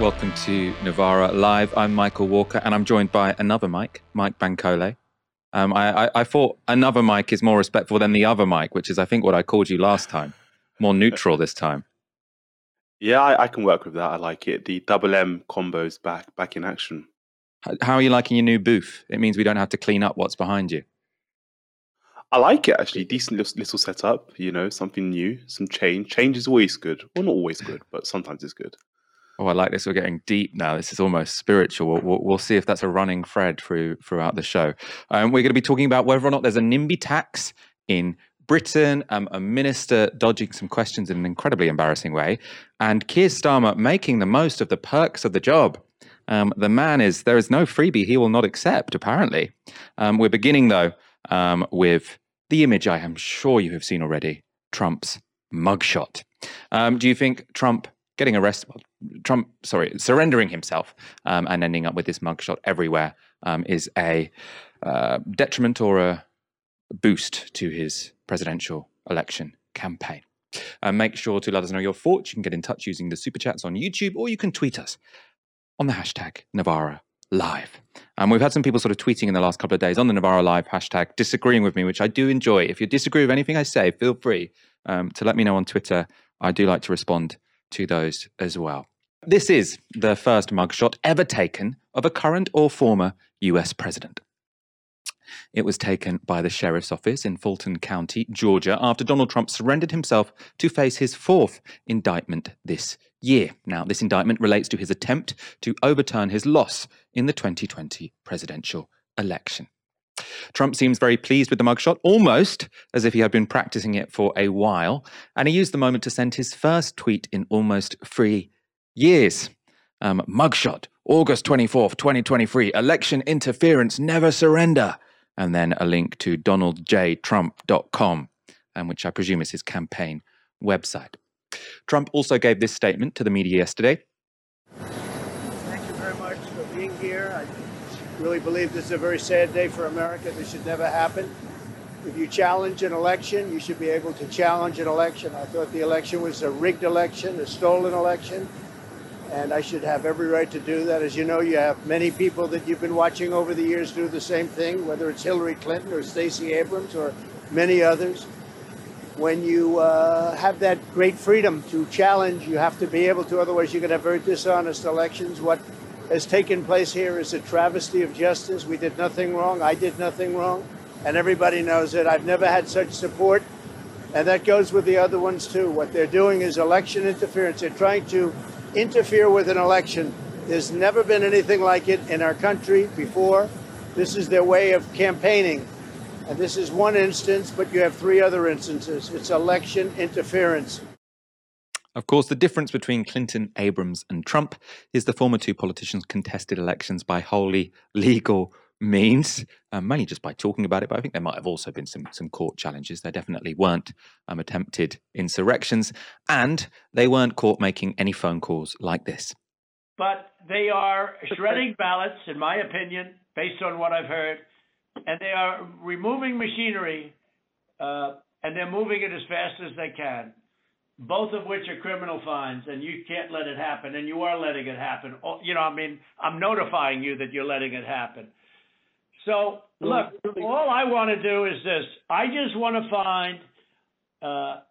Welcome to Novara Live. I'm Michael Walker, and I'm joined by another Mike, Mike Bankole. Um, I, I, I, thought another Mike is more respectful than the other Mike, which is, I think, what I called you last time. More neutral this time. Yeah, I, I can work with that. I like it. The double M combos back back in action. How are you liking your new booth? It means we don't have to clean up what's behind you. I like it actually. Decent little, little setup. You know, something new, some change. Change is always good. Well, not always good, but sometimes it's good. Oh, I like this. We're getting deep now. This is almost spiritual. We'll, we'll, see if that's a running thread through throughout the show. Um, we're going to be talking about whether or not there's a NIMBY tax in Britain, um, a minister dodging some questions in an incredibly embarrassing way, and Keir Starmer making the most of the perks of the job. Um, the man is, there is no freebie he will not accept, apparently. Um, we're beginning, though, um, with the image I am sure you have seen already Trump's mugshot. Um, do you think Trump getting arrested, well, Trump, sorry, surrendering himself um, and ending up with this mugshot everywhere um, is a uh, detriment or a boost to his presidential election campaign. Uh, make sure to let us know your thoughts. You can get in touch using the super chats on YouTube or you can tweet us on the hashtag Novara Live. And we've had some people sort of tweeting in the last couple of days on the Novara Live hashtag disagreeing with me, which I do enjoy. If you disagree with anything I say, feel free um, to let me know on Twitter. I do like to respond to those as well. This is the first mugshot ever taken of a current or former US president. It was taken by the sheriff's office in Fulton County, Georgia, after Donald Trump surrendered himself to face his fourth indictment this year. Now, this indictment relates to his attempt to overturn his loss in the 2020 presidential election. Trump seems very pleased with the mugshot, almost as if he had been practicing it for a while, and he used the moment to send his first tweet in almost three years. Um, mugshot, August 24th, 2023, election interference, never surrender. And then a link to donaldjtrump.com, um, which I presume is his campaign website. Trump also gave this statement to the media yesterday. Thank you very much for being here. I really believe this is a very sad day for America. This should never happen. If you challenge an election, you should be able to challenge an election. I thought the election was a rigged election, a stolen election, and I should have every right to do that. As you know, you have many people that you've been watching over the years do the same thing, whether it's Hillary Clinton or Stacey Abrams or many others. When you uh, have that great freedom to challenge, you have to be able to, otherwise, you're going to have very dishonest elections. What has taken place here is a travesty of justice. We did nothing wrong. I did nothing wrong. And everybody knows it. I've never had such support. And that goes with the other ones, too. What they're doing is election interference. They're trying to interfere with an election. There's never been anything like it in our country before. This is their way of campaigning. And this is one instance, but you have three other instances. It's election interference. Of course, the difference between Clinton, Abrams, and Trump is the former two politicians contested elections by wholly legal means, um, mainly just by talking about it. But I think there might have also been some some court challenges. There definitely weren't um, attempted insurrections, and they weren't caught making any phone calls like this. But they are shredding ballots, in my opinion, based on what I've heard, and they are removing machinery, uh, and they're moving it as fast as they can both of which are criminal fines, and you can't let it happen, and you are letting it happen. Oh, you know, I mean, I'm notifying you that you're letting it happen. So, look, all I want to do is this I just want to find uh,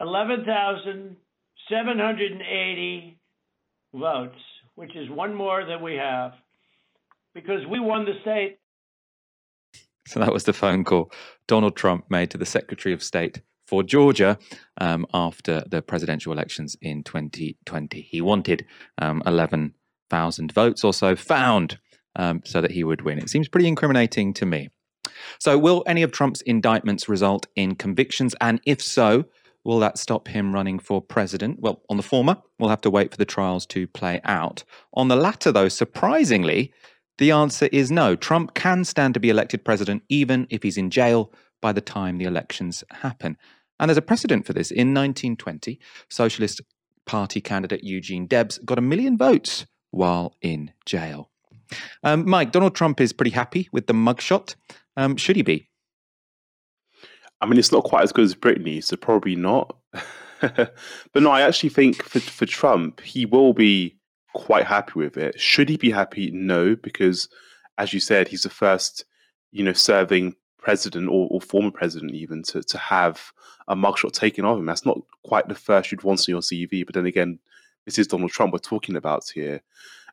11,780 votes, which is one more than we have, because we won the state. So that was the phone call Donald Trump made to the Secretary of State for Georgia um, after the presidential elections in 2020. He wanted um, 11,000 votes or so found um, so that he would win. It seems pretty incriminating to me. So, will any of Trump's indictments result in convictions? And if so, will that stop him running for president? Well, on the former, we'll have to wait for the trials to play out. On the latter, though, surprisingly, the answer is no. Trump can stand to be elected president even if he's in jail by the time the elections happen. And there's a precedent for this. In 1920, Socialist Party candidate Eugene Debs got a million votes while in jail. Um, Mike, Donald Trump is pretty happy with the mugshot. Um, should he be? I mean, it's not quite as good as Britney, so probably not. but no, I actually think for, for Trump, he will be quite happy with it. Should he be happy? No, because as you said, he's the first, you know, serving president or, or former president even to to have a mugshot taken of him. That's not quite the first you'd want on your CV. But then again, this is Donald Trump we're talking about here.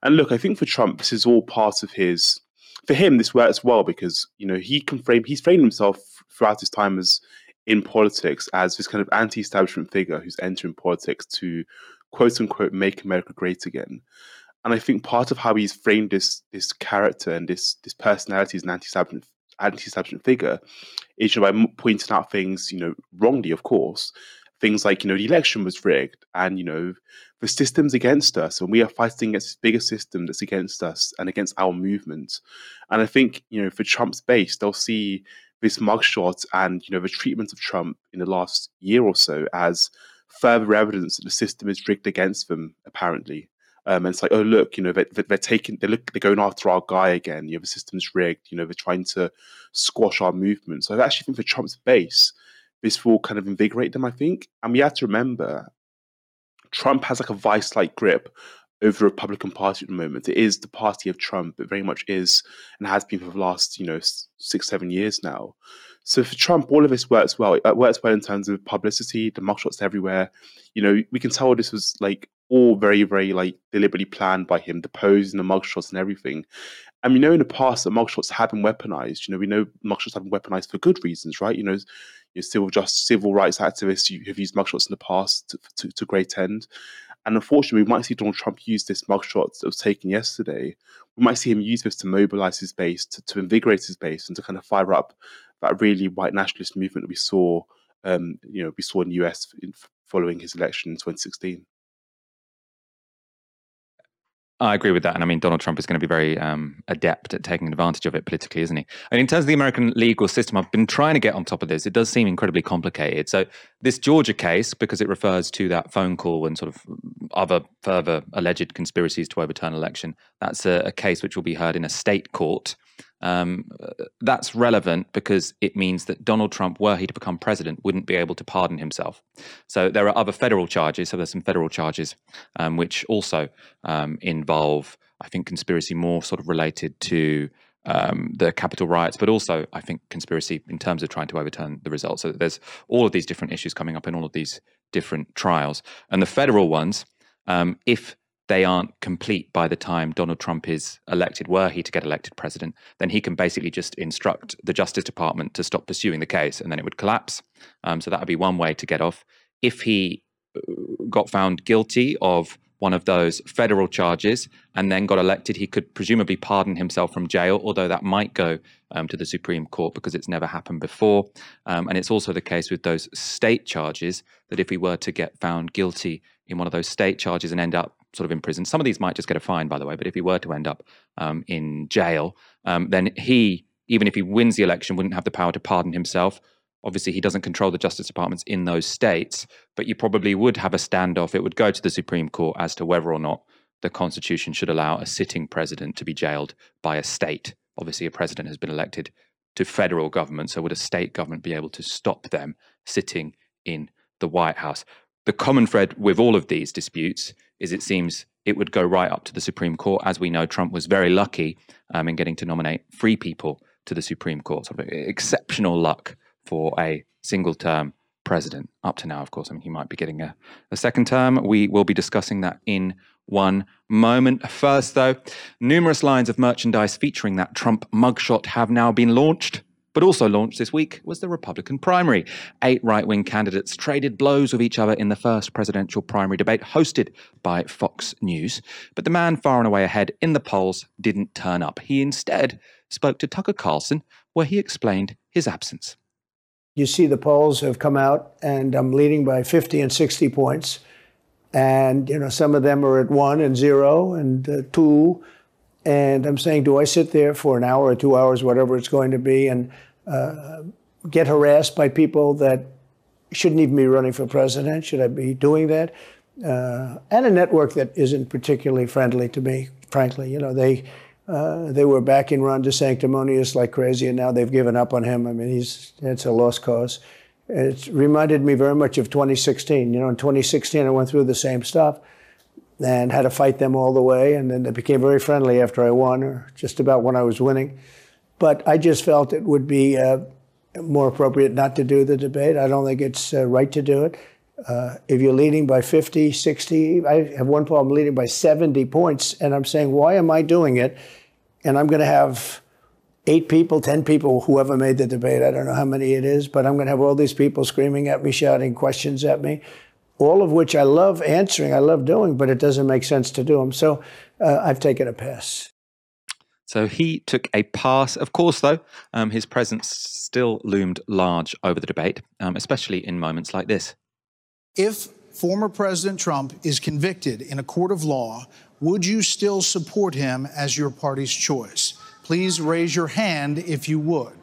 And look, I think for Trump, this is all part of his. For him, this works well because you know he can frame. He's framed himself throughout his time as in politics as this kind of anti-establishment figure who's entering politics to quote unquote make America great again. And I think part of how he's framed this this character and this this personality as an anti-establishment anti-establishment figure is you know, by pointing out things you know wrongly, of course, things like you know the election was rigged and you know the system's against us and we are fighting against this bigger system that's against us and against our movement. And i think you know for trump's base they'll see this mugshot and you know the treatment of trump in the last year or so as further evidence that the system is rigged against them apparently um, and it's like, oh look, you know, they're, they're taking, they look, they're going after our guy again. You know, the system's rigged. You know, they're trying to squash our movement. So I actually think for Trump's base, this will kind of invigorate them, I think. And we have to remember Trump has like a vice like grip over the Republican Party at the moment. It is the party of Trump. It very much is and has been for the last, you know, six, seven years now. So for Trump, all of this works well. It works well in terms of publicity, the mugshots everywhere. You know, we can tell this was like all very, very like deliberately planned by him, the pose and the mugshots and everything. And we know in the past that mugshots have been weaponized. You know, we know mugshots have been weaponized for good reasons, right? You know, you know, civil just civil rights activists have used mugshots in the past to, to, to great end. And unfortunately, we might see Donald Trump use this mugshot that was taken yesterday. We might see him use this to mobilize his base, to, to invigorate his base, and to kind of fire up that really white nationalist movement that we saw, um, you know, we saw in the US in, following his election in 2016. I agree with that. And I mean, Donald Trump is going to be very um, adept at taking advantage of it politically, isn't he? And in terms of the American legal system, I've been trying to get on top of this. It does seem incredibly complicated. So, this Georgia case, because it refers to that phone call and sort of other further alleged conspiracies to overturn election, that's a, a case which will be heard in a state court. Um, that's relevant because it means that Donald Trump, were he to become president, wouldn't be able to pardon himself. So there are other federal charges. So there's some federal charges um, which also um, involve, I think, conspiracy more sort of related to um, the Capitol riots, but also I think conspiracy in terms of trying to overturn the results. So there's all of these different issues coming up in all of these different trials, and the federal ones, um, if they aren't complete by the time Donald Trump is elected, were he to get elected president, then he can basically just instruct the Justice Department to stop pursuing the case and then it would collapse. Um, so that would be one way to get off. If he uh, got found guilty of one of those federal charges and then got elected, he could presumably pardon himself from jail, although that might go um, to the Supreme Court because it's never happened before. Um, and it's also the case with those state charges that if he were to get found guilty in one of those state charges and end up sort of in prison. Some of these might just get a fine, by the way, but if he were to end up um, in jail, um, then he, even if he wins the election, wouldn't have the power to pardon himself. Obviously, he doesn't control the justice departments in those states, but you probably would have a standoff. It would go to the Supreme Court as to whether or not the Constitution should allow a sitting president to be jailed by a state. Obviously, a president has been elected to federal government, so would a state government be able to stop them sitting in the White House? The common thread with all of these disputes is it seems it would go right up to the Supreme Court. As we know, Trump was very lucky um, in getting to nominate three people to the Supreme Court. Of exceptional luck for a single term president up to now, of course. I mean, he might be getting a, a second term. We will be discussing that in one moment. First, though, numerous lines of merchandise featuring that Trump mugshot have now been launched. But also launched this week was the Republican primary. Eight right wing candidates traded blows with each other in the first presidential primary debate hosted by Fox News. But the man far and away ahead in the polls didn't turn up. He instead spoke to Tucker Carlson, where he explained his absence. You see, the polls have come out, and I'm leading by 50 and 60 points. And, you know, some of them are at one and zero and uh, two and I'm saying, do I sit there for an hour or two hours, whatever it's going to be, and uh, get harassed by people that shouldn't even be running for president? Should I be doing that? Uh, and a network that isn't particularly friendly to me, frankly. You know, they uh, they were backing Ron DeSanctimonious like crazy, and now they've given up on him. I mean, he's it's a lost cause. It reminded me very much of 2016. You know, in 2016, I went through the same stuff and had to fight them all the way. And then they became very friendly after I won, or just about when I was winning. But I just felt it would be uh, more appropriate not to do the debate. I don't think it's uh, right to do it. Uh, if you're leading by 50, 60, I have one problem leading by 70 points, and I'm saying, why am I doing it? And I'm going to have eight people, 10 people, whoever made the debate, I don't know how many it is, but I'm going to have all these people screaming at me, shouting questions at me, all of which I love answering, I love doing, but it doesn't make sense to do them. So uh, I've taken a pass. So he took a pass. Of course, though, um, his presence still loomed large over the debate, um, especially in moments like this. If former President Trump is convicted in a court of law, would you still support him as your party's choice? Please raise your hand if you would.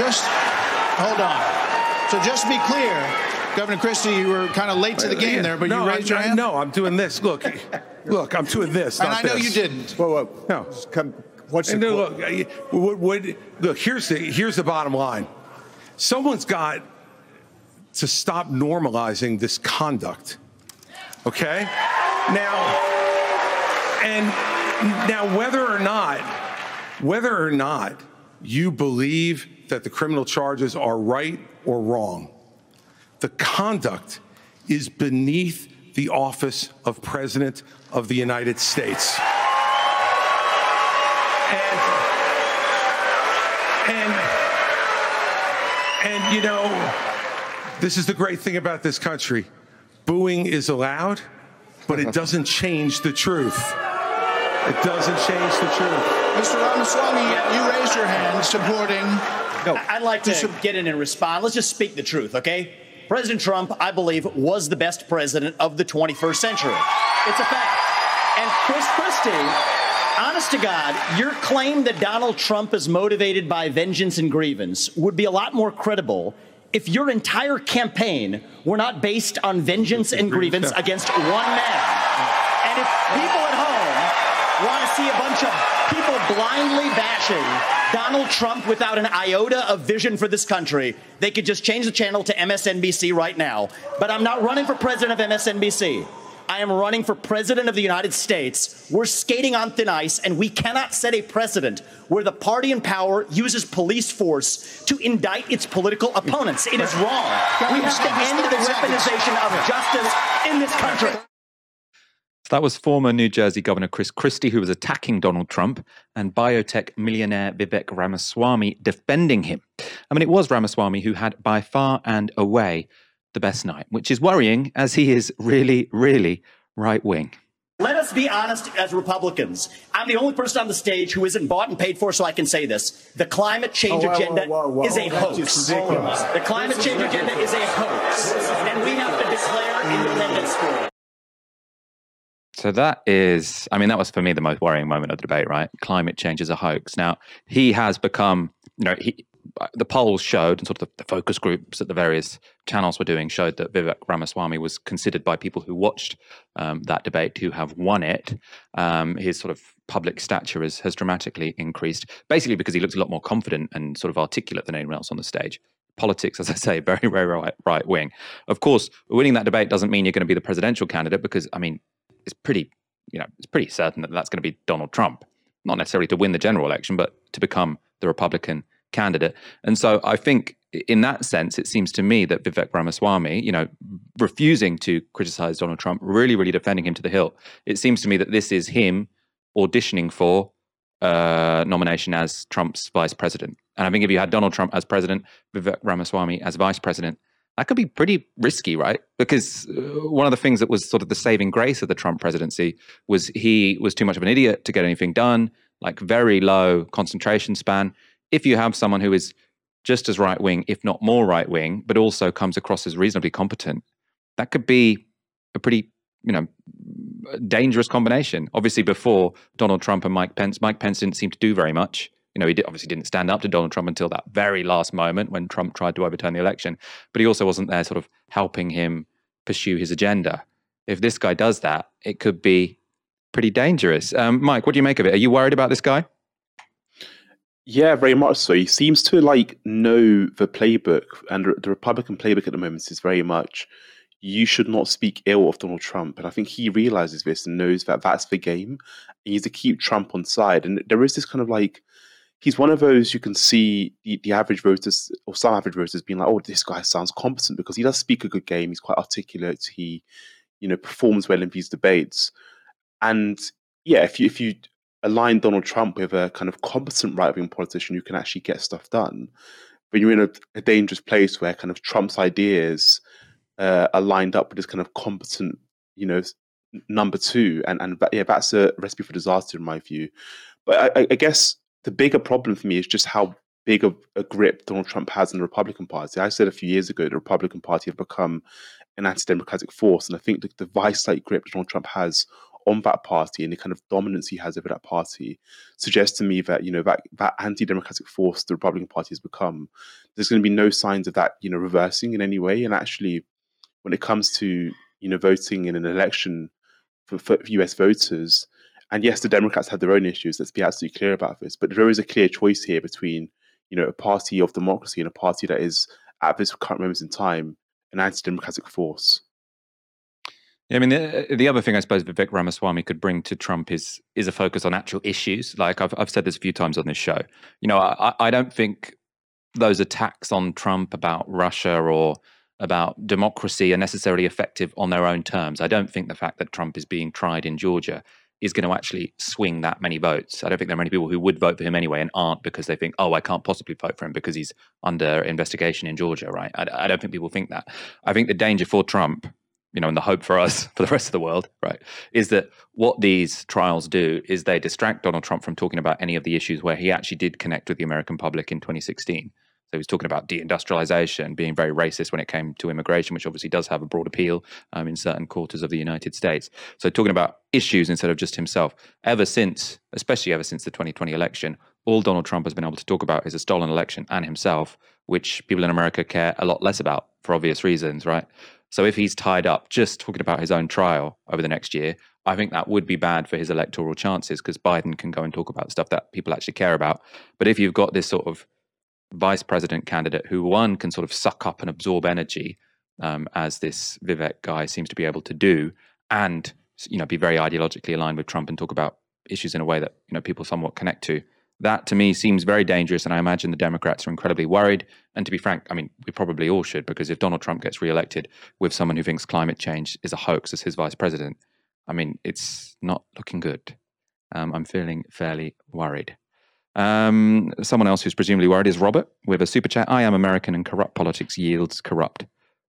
Just hold on. So just to be clear, Governor Christie, you were kind of late to the game there, but no, you raised I, your hand. No, I'm doing this. Look, look, I'm doing this. and I know this. you didn't. Whoa, whoa. No. Come, what's the And then quote? look, I- what, what, look. Here's the here's the bottom line. Someone's got to stop normalizing this conduct. Okay. Now, and now whether or not, whether or not you believe that the criminal charges are right or wrong, the conduct is beneath the office of President of the United States. And, and, and you know, this is the great thing about this country. Booing is allowed, but it doesn't change the truth. It doesn't change the truth. Mr. Ramaswamy, you raised your hand supporting. I'd like to get in and respond. Let's just speak the truth, okay? President Trump, I believe, was the best president of the 21st century. It's a fact. And Chris Christie, honest to God, your claim that Donald Trump is motivated by vengeance and grievance would be a lot more credible if your entire campaign were not based on vengeance and grievance against one man. And if people at home want to see a bunch of people blindly bashing Donald Trump without an iota of vision for this country, they could just change the channel to MSNBC right now. But I'm not running for president of MSNBC. I am running for president of the United States. We're skating on thin ice, and we cannot set a precedent where the party in power uses police force to indict its political opponents. It is wrong. We have to end the weaponization of justice in this country. So that was former New Jersey Governor Chris Christie, who was attacking Donald Trump, and biotech millionaire Vivek Ramaswamy defending him. I mean, it was Ramaswamy who had by far and away the best night, which is worrying as he is really, really right wing. Let us be honest as Republicans. I'm the only person on the stage who isn't bought and paid for, so I can say this. The climate change Oh, whoa, agenda whoa, whoa, whoa. is a hoax. just. The climate change agenda is a hoax. And we have to declare independence for it. So that is, I mean, that was for me the most worrying moment of the debate, right? Climate change is a hoax. Now, he has become, you know, he, the polls showed, and sort of the, the focus groups that the various channels were doing showed that Vivek Ramaswamy was considered by people who watched um, that debate to have won it. Um, his sort of public stature has, has dramatically increased, basically because he looks a lot more confident and sort of articulate than anyone else on the stage. Politics, as I say, very, very right, right wing. Of course, winning that debate doesn't mean you're going to be the presidential candidate because, I mean, it's pretty, you know, it's pretty certain that that's going to be Donald Trump. Not necessarily to win the general election, but to become the Republican candidate. And so I think in that sense, it seems to me that Vivek Ramaswamy, you know, refusing to criticize Donald Trump, really, really defending him to the hilt, it seems to me that this is him auditioning for uh, nomination as Trump's vice president. And I think if you had Donald Trump as president, Vivek Ramaswamy as vice president, that could be pretty risky, right? Because uh, one of the things that was sort of the saving grace of the Trump presidency was he was too much of an idiot to get anything done, like very low concentration span. If you have someone who is just as right wing, if not more right wing, but also comes across as reasonably competent, that could be a pretty, you know, dangerous combination. Obviously, before Donald Trump and Mike Pence, Mike Pence didn't seem to do very much. You know, he obviously didn't stand up to Donald Trump until that very last moment when Trump tried to overturn the election. But he also wasn't there, sort of helping him pursue his agenda. If this guy does that, it could be pretty dangerous. Um, Mike, what do you make of it? Are you worried about this guy? Yeah, very much so. He seems to like know the playbook, and the Republican playbook at the moment is very much you should not speak ill of Donald Trump. And I think he realizes this and knows that that's the game. He needs to keep Trump on side. And there is this kind of like, he's one of those you can see the, the average voters or some average voters being like, oh, this guy sounds competent because he does speak a good game. He's quite articulate. He, you know, performs well in these debates. And yeah, if you if you align Donald Trump with a kind of competent right wing politician who can actually get stuff done, but you're in a, a dangerous place where kind of Trump's ideas uh, are lined up with this kind of competent, you know, number two, and and yeah, that's a recipe for disaster in my view. But I, I guess the bigger problem for me is just how big of a grip Donald Trump has in the Republican Party. I said a few years ago the Republican Party have become an anti-democratic force, and I think the, the vice-like grip Donald Trump has on that party and the kind of dominance he has over that party suggests to me that you know that that anti-democratic force the Republican Party has become, there's going to be no signs of that you know reversing in any way. And actually, when it comes to you know voting in an election for, for U.S. voters, and yes, the Democrats have their own issues. Let's be absolutely clear about this. But there is a clear choice here between you know a party of democracy and a party that is at this current moment in time an anti-democratic force. Yeah, I mean, the, the other thing I suppose Vivek Ramaswamy could bring to Trump is is a focus on actual issues. Like I've I've said this a few times on this show. You know, I, I don't think those attacks on Trump about Russia or about democracy are necessarily effective on their own terms. I don't think the fact that Trump is being tried in Georgia is going to actually swing that many votes. I don't think there are many people who would vote for him anyway and aren't because they think, oh, I can't possibly vote for him because he's under investigation in Georgia, right? I, I don't think people think that. I think the danger for Trump, you know, and the hope for us, for the rest of the world, right, is that what these trials do is they distract Donald Trump from talking about any of the issues where he actually did connect with the American public in 2016. So he was talking about deindustrialization, being very racist when it came to immigration, which obviously does have a broad appeal um, in certain quarters of the United States. So talking about issues instead of just himself. Ever since, especially ever since the 2020 election, all Donald Trump has been able to talk about is a stolen election and himself, which people in America care a lot less about for obvious reasons, right? So if he's tied up just talking about his own trial over the next year, I think that would be bad for his electoral chances because Biden can go and talk about stuff that people actually care about. But if you've got this sort of vice president candidate who one can sort of suck up and absorb energy um, as this Vivek guy seems to be able to do, and you know be very ideologically aligned with Trump and talk about issues in a way that you know people somewhat connect to. That to me seems very dangerous, and I imagine the Democrats are incredibly worried. And to be frank, I mean, we probably all should, because if Donald Trump gets reelected with someone who thinks climate change is a hoax as his vice president, I mean, it's not looking good. Um, I'm feeling fairly worried. Um, someone else who's presumably worried is Robert with a super chat. I am American and corrupt politics yields corrupt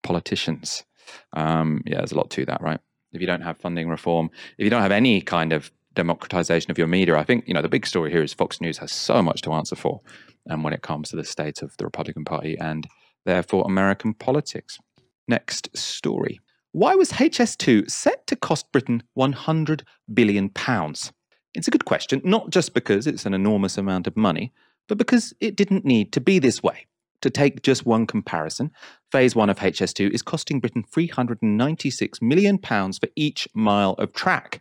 politicians. Um, yeah, there's a lot to that, right? If you don't have funding reform, if you don't have any kind of democratization of your media, I think you know the big story here is Fox News has so much to answer for, um, when it comes to the state of the Republican Party and therefore American politics. Next story. Why was HS2 set to cost Britain 100 billion pounds? It's a good question, not just because it's an enormous amount of money, but because it didn't need to be this way. To take just one comparison, phase one of HS2 is costing Britain £396 million for each mile of track.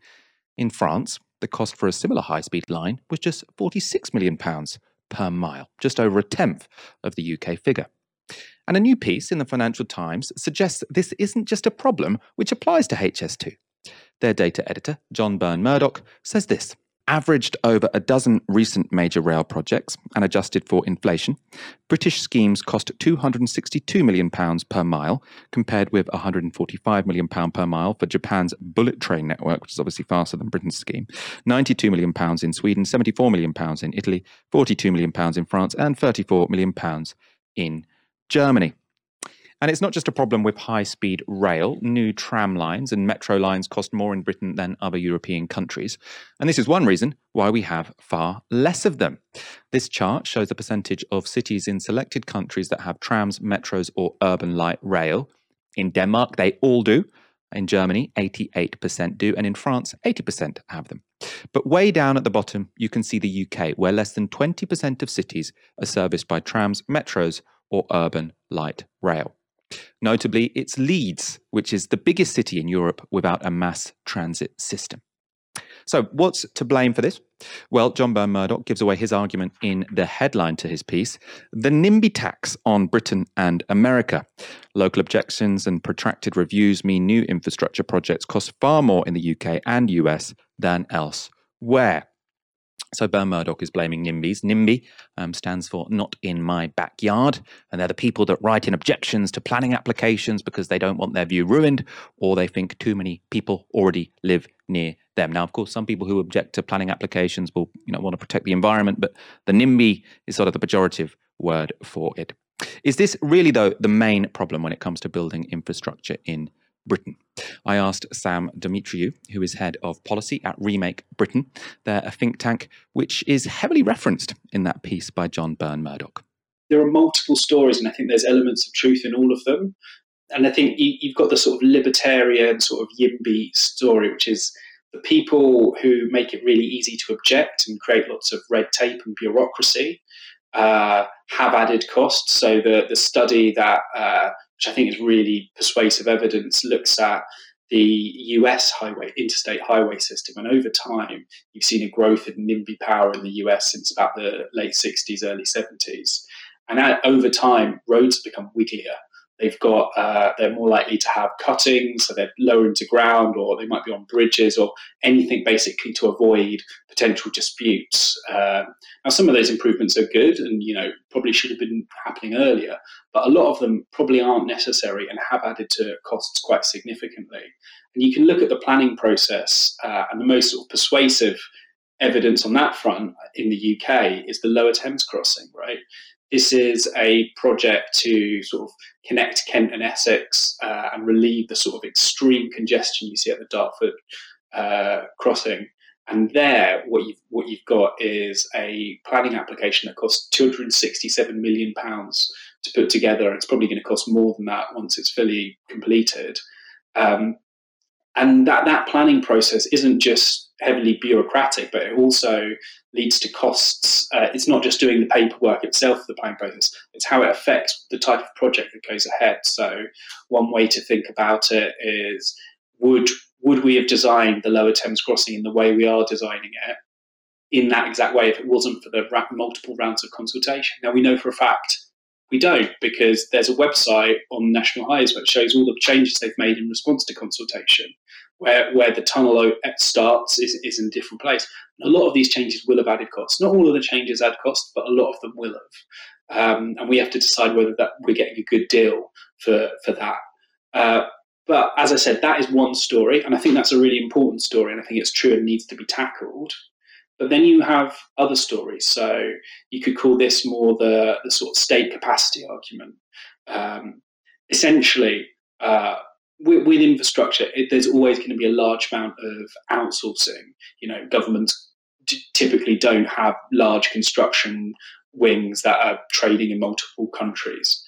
In France, the cost for a similar high speed line was just £46 million per mile, just over a tenth of the UK figure. And a new piece in the Financial Times suggests this isn't just a problem which applies to HS2. Their data editor, John Burn-Murdoch, says this averaged over a dozen recent major rail projects and adjusted for inflation, British schemes cost £262 million per mile, compared with £145 million per mile for Japan's bullet train network, which is obviously faster than Britain's scheme, £92 million in Sweden, £74 million in Italy, £42 million in France, and £34 million in Germany. And it's not just a problem with high speed rail. New tram lines and metro lines cost more in Britain than other European countries. And this is one reason why we have far less of them. This chart shows the percentage of cities in selected countries that have trams, metros, or urban light rail. In Denmark, they all do. In Germany, 88% do. And in France, 80% have them. But way down at the bottom, you can see the UK, where less than 20% of cities are serviced by trams, metros, or urban light rail. Notably, it's Leeds, which is the biggest city in Europe without a mass transit system. So, what's to blame for this? Well, John Burn-Murdoch gives away his argument in the headline to his piece The NIMBY tax on Britain and America. Local objections and protracted reviews mean new infrastructure projects cost far more in the UK and US than elsewhere. So Burn-Murdoch is blaming NIMBYs. NIMBY um, stands for Not in My Backyard, and they're the people that write in objections to planning applications because they don't want their view ruined or they think too many people already live near them. Now, of course, some people who object to planning applications will you know, want to protect the environment, but the NIMBY is sort of the pejorative word for it. Is this really, though, the main problem when it comes to building infrastructure in Britain. I asked Sam Dumitriu, who is head of policy at Remake Britain. They're a think tank which is heavily referenced in that piece by John Burn-Murdoch. There are multiple stories, and I think there's elements of truth in all of them. And I think you've got the sort of libertarian, sort of YIMBY story, which is the people who make it really easy to object and create lots of red tape and bureaucracy uh, have added costs. So the the study that uh, which I think is really persuasive evidence, looks at the US highway, interstate highway system. And over time, you've seen a growth in NIMBY power in the US since about the late 60s, early 70s. And over time, roads become wigglier they've got uh, they're more likely to have cuttings so they're lower into ground or they might be on bridges or anything basically to avoid potential disputes uh, now some of those improvements are good and you know probably should have been happening earlier but a lot of them probably aren't necessary and have added to costs quite significantly and you can look at the planning process uh, and the most sort of persuasive evidence on that front in the UK is the Lower Thames crossing, right? This is a project to sort of connect Kent and Essex uh, and relieve the sort of extreme congestion you see at the Dartford uh, crossing. And there, what you've what you've got is a planning application that costs 267 million pounds to put together. It's probably going to cost more than that once it's fully completed. Um, and that that planning process isn't just heavily bureaucratic, but it also leads to costs. Uh, it's not just doing the paperwork itself, the planning process, it's how it affects the type of project that goes ahead. So, one way to think about it is would, would we have designed the Lower Thames crossing in the way we are designing it in that exact way if it wasn't for the multiple rounds of consultation? Now, we know for a fact we don't because there's a website on National Highways that shows all the changes they've made in response to consultation where where the tunnel starts is, is in a different place. And a lot of these changes will have added costs. Not all of the changes add cost, but a lot of them will have. Um, and we have to decide whether that we're getting a good deal for for that. Uh, but as I said, that is one story, and I think that's a really important story, and I think it's true and needs to be tackled. But then you have other stories. So you could call this more the, the sort of state capacity argument. Um, essentially, uh, with, with infrastructure, it, there's always going to be a large amount of outsourcing. You know, governments t- typically don't have large construction wings that are trading in multiple countries.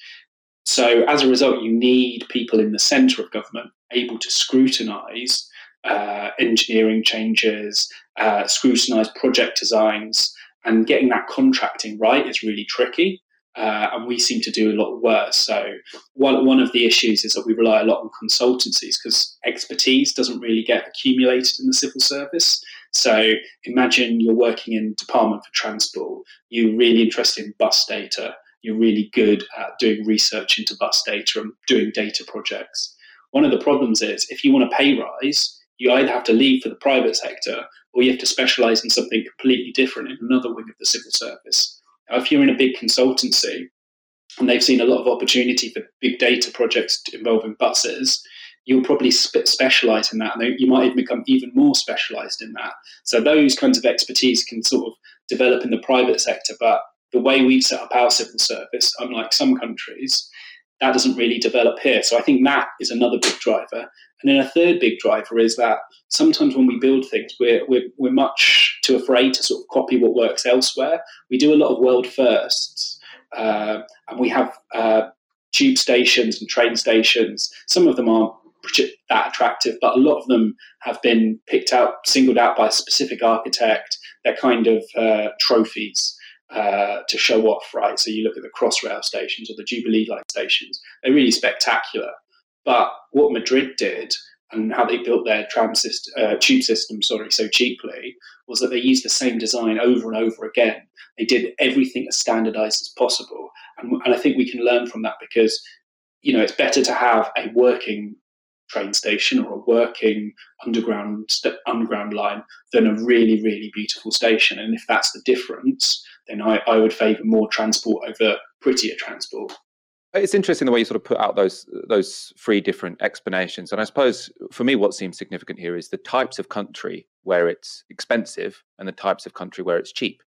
So as a result, you need people in the centre of government able to scrutinise uh, engineering changes, uh, scrutinise project designs, and getting that contracting right is really tricky uh, and we seem to do a lot worse. So one one of the issues is that we rely a lot on consultancies because expertise doesn't really get accumulated in the civil service. So imagine you're working in Department for Transport, you're really interested in bus data, you're really good at doing research into bus data and doing data projects. One of the problems is if you want a pay rise, you either have to leave for the private sector or you have to specialize in something completely different in another wing of the civil service if you're in a big consultancy and they've seen a lot of opportunity for big data projects involving buses, you'll probably specialize in that. And you might even become even more specialized in that. So those kinds of expertise can sort of develop in the private sector. But the way we've set up our civil service, unlike some countries, that doesn't really develop here. So I think that is another big driver. And then a third big driver is that sometimes when we build things, we're, we're, we're much too afraid to sort of copy what works elsewhere. We do a lot of world firsts, uh, and we have uh, tube stations and train stations. Some of them aren't that attractive, but a lot of them have been picked out, singled out by a specific architect. They're kind of uh, trophies. Uh, to show off, right? So you look at the Crossrail stations or the Jubilee line stations; they're really spectacular. But what Madrid did and how they built their tram system, uh, tube system, sorry, so cheaply was that they used the same design over and over again. They did everything as standardized as possible, and, and I think we can learn from that because you know it's better to have a working train station or a working underground underground line than a really really beautiful station. And if that's the difference, then I, I would favour more transport over prettier transport. It's interesting the way you sort of put out those those three different explanations, and I suppose for me, what seems significant here is the types of country where it's expensive and the types of country where it's cheap.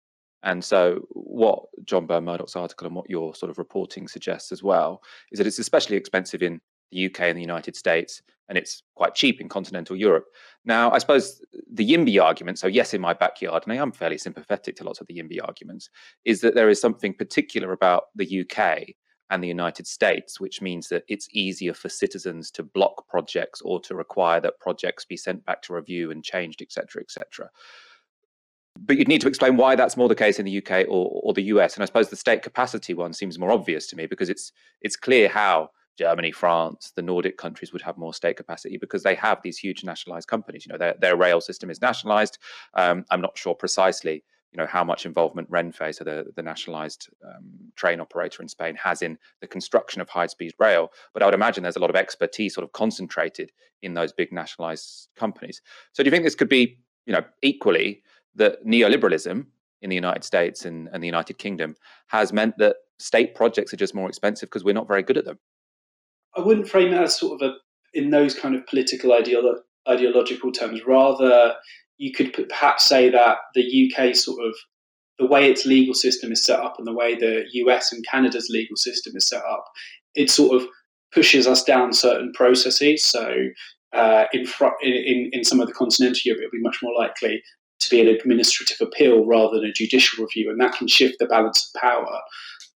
And so, what John Burn-Murdoch's article and what your sort of reporting suggests as well is that it's especially expensive in the UK and the United States, and it's quite cheap in continental Europe. Now, I suppose the YIMBY argument, so yes, in my backyard, and I am fairly sympathetic to lots of the YIMBY arguments, is that there is something particular about the UK and the United States, which means that it's easier for citizens to block projects or to require that projects be sent back to review and changed, etc., etc. But you'd need to explain why that's more the case in the UK or, or the US. And I suppose the state capacity one seems more obvious to me because it's it's clear how Germany, France, the Nordic countries would have more state capacity because they have these huge nationalized companies. You know, their, their rail system is nationalized. Um, I'm not sure precisely you know how much involvement Renfe, so the the nationalised um, train operator in Spain, has in the construction of high speed rail. But I would imagine there's a lot of expertise sort of concentrated in those big nationalised companies. So do you think this could be you know equally that neoliberalism in the United States and, and the United Kingdom has meant that state projects are just more expensive because we're not very good at them? I wouldn't frame it as sort of a in those kind of political ideolo- ideological terms. Rather, you could perhaps say that the UK sort of the way its legal system is set up and the way the US and Canada's legal system is set up, it sort of pushes us down certain processes. So uh, in, fr- in, in some of the continental Europe, it'll be much more likely to be an administrative appeal rather than a judicial review, and that can shift the balance of power.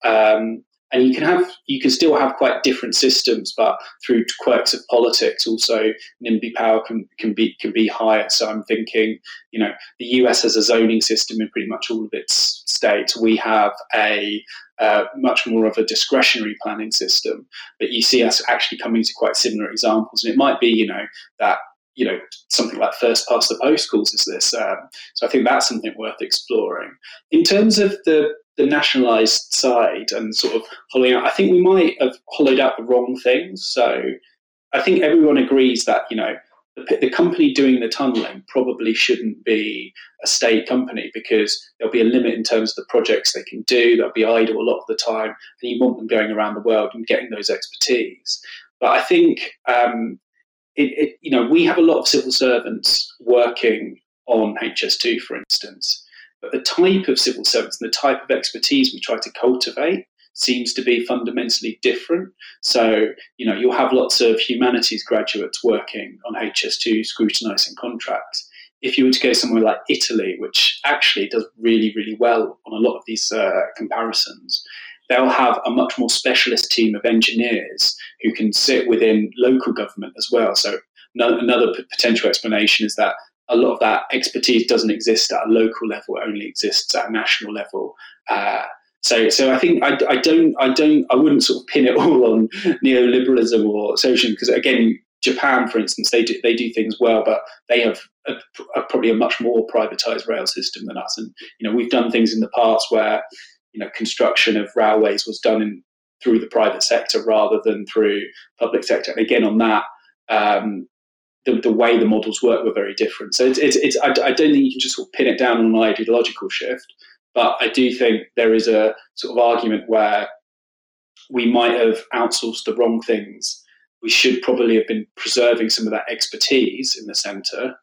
Um, and you can have you can still have quite different systems, but through quirks of politics, also NIMBY power can can be can be higher. So I'm thinking, you know, the US has a zoning system in pretty much all of its states. We have a uh, much more of a discretionary planning system, but you see us actually coming to quite similar examples. And it might be, you know, that you know something like first past the post calls causes this. Um, so I think that's something worth exploring. In terms of the the nationalised side and sort of hollowing out, I think we might have hollowed out the wrong things. So I think everyone agrees that you know the, the company doing the tunnelling probably shouldn't be a state company because there'll be a limit in terms of the projects they can do. They'll be idle a lot of the time, and you want them going around the world and getting those expertise. But I think um, it, it, you know, we have a lot of civil servants working on HS2, for instance, but the type of civil servants and the type of expertise we try to cultivate seems to be fundamentally different. So, you know, you'll have lots of humanities graduates working on HS2 scrutinizing contracts. If you were to go somewhere like Italy, which actually does really, really well on a lot of these uh, comparisons, they'll have a much more specialist team of engineers who can sit within local government as well. So no, another p- potential explanation is that a lot of that expertise doesn't exist at a local level; it only exists at a national level. Uh, so, so I think I, I, don't, I don't, I wouldn't sort of pin it all on neoliberalism or socialism because again, Japan, for instance, they do they do things well, but they have a, a, probably a much more privatized rail system than us. And you know, we've done things in the past where you know construction of railways was done in through the private sector rather than through public sector. And again, on that, um, the, the, way the models work were very different. So it's, it's, it's I, I, don't think you can just sort of pin it down on an ideological shift, but I do think there is a sort of argument where we might have outsourced the wrong things. We should probably have been preserving some of that expertise in the centre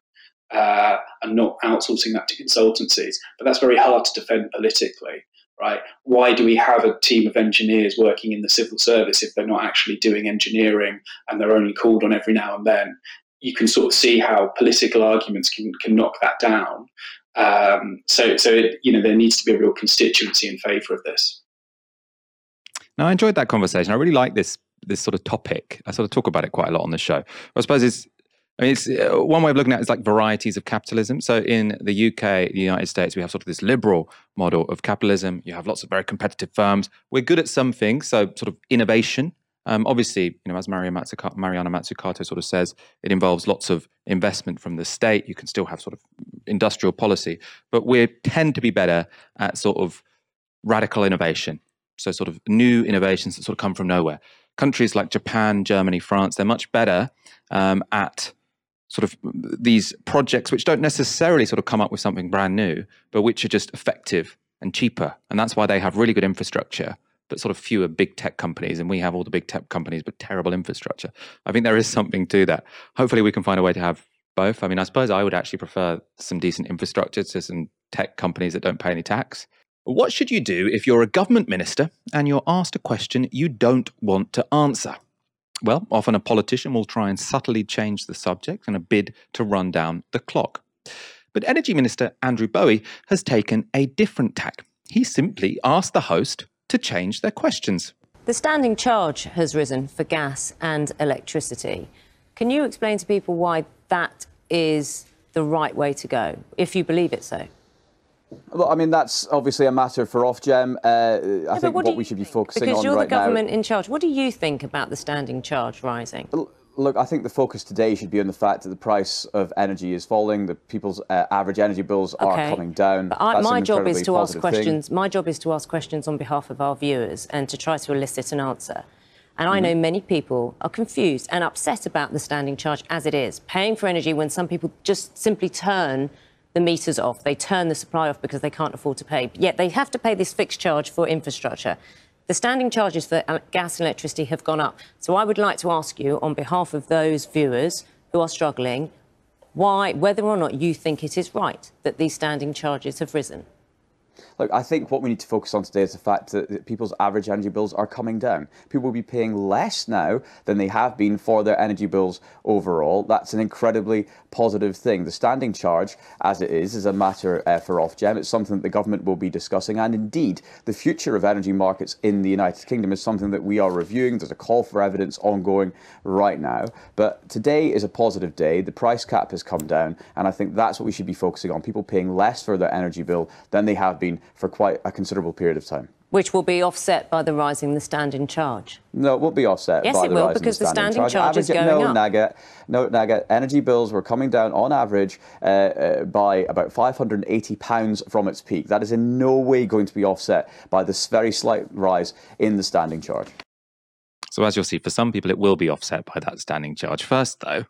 uh, and not outsourcing that to consultancies. But that's very hard to defend politically right? Why do we have a team of engineers working in the civil service if they're not actually doing engineering and they're only called on every now and then? You can sort of see how political arguments can, can knock that down. Um, so, so it, you know, there needs to be a real constituency in favour of this. Now, I enjoyed that conversation. I really like this this sort of topic. I sort of talk about it quite a lot on the show. I suppose it's I mean, it's uh, one way of looking at it is like varieties of capitalism. So in the UK, the United States, we have sort of this liberal model of capitalism. You have lots of very competitive firms. We're good at some things, so sort of innovation Um, obviously, you know, as Mariana Mazzucato, Mariana sort of says, it involves lots of investment from the state. You can still have sort of industrial policy, but we tend to be better at sort of radical innovation. So, sort of new innovations that sort of come from nowhere. Countries like Japan, Germany, France, they're much better um, at sort of these projects which don't necessarily sort of come up with something brand new, but which are just effective and cheaper. And that's why they have really good infrastructure, but sort of fewer big tech companies. And we have all the big tech companies, but terrible infrastructure. I think there is something to that. Hopefully, we can find a way to have both. I mean, I suppose I would actually prefer some decent infrastructure to some tech companies that don't pay any tax. What should you do if you're a government minister and you're asked a question you don't want to answer? Well, often a politician will try and subtly change the subject in a bid to run down the clock. But Energy Minister Andrew Bowie has taken a different tack. He simply asked the host to change their questions. The standing charge has risen for gas and electricity. Can you explain to people why that is the right way to go, if you believe it so? Well, I mean, that's obviously a matter for Ofgem. Uh, I think what, what we should be focusing on. right now... because you're the government now, in charge. What do you think about the standing charge rising? Look, I think the focus today should be on the fact that the price of energy is falling, that people's uh, average energy bills okay. are coming down. But I, my job is to ask questions. Thing. My job is to ask questions on behalf of our viewers and to try to elicit an answer. And I Mm-hmm. know many people are confused and upset about the standing charge as it is, paying for energy when some people just simply turn the meters off. They turn the supply off because they can't afford to pay. Yet they have to pay this fixed charge for infrastructure. The standing charges for uh, gas and electricity have gone up. So I would like to ask you, on behalf of those viewers who are struggling, why, whether or not you think it is right that these standing charges have risen. Look, I think what we need to focus on today is the fact that people's average energy bills are coming down. People will be paying less now than they have been for their energy bills overall. That's an incredibly positive thing. The standing charge, as it is, is a matter uh, for Ofgem. It's something that the government will be discussing. And indeed, the future of energy markets in the United Kingdom is something that we are reviewing. There's a call for evidence ongoing right now. But today is a positive day. The price cap has come down. And I think that's what we should be focusing on people paying less for their energy bill than they have been for quite a considerable period of time. Which will be offset by the rising the standing charge. No, it won't be offset yes, by it the will, rise because in the standing, the standing charge, average, is going no, up. Naga, no, Naga, energy bills were coming down on average uh, uh, by about £580 from its peak. That is in no way going to be offset by this very slight rise in the standing charge. So, as you'll see, for some people, it will be offset by that standing charge. First, though,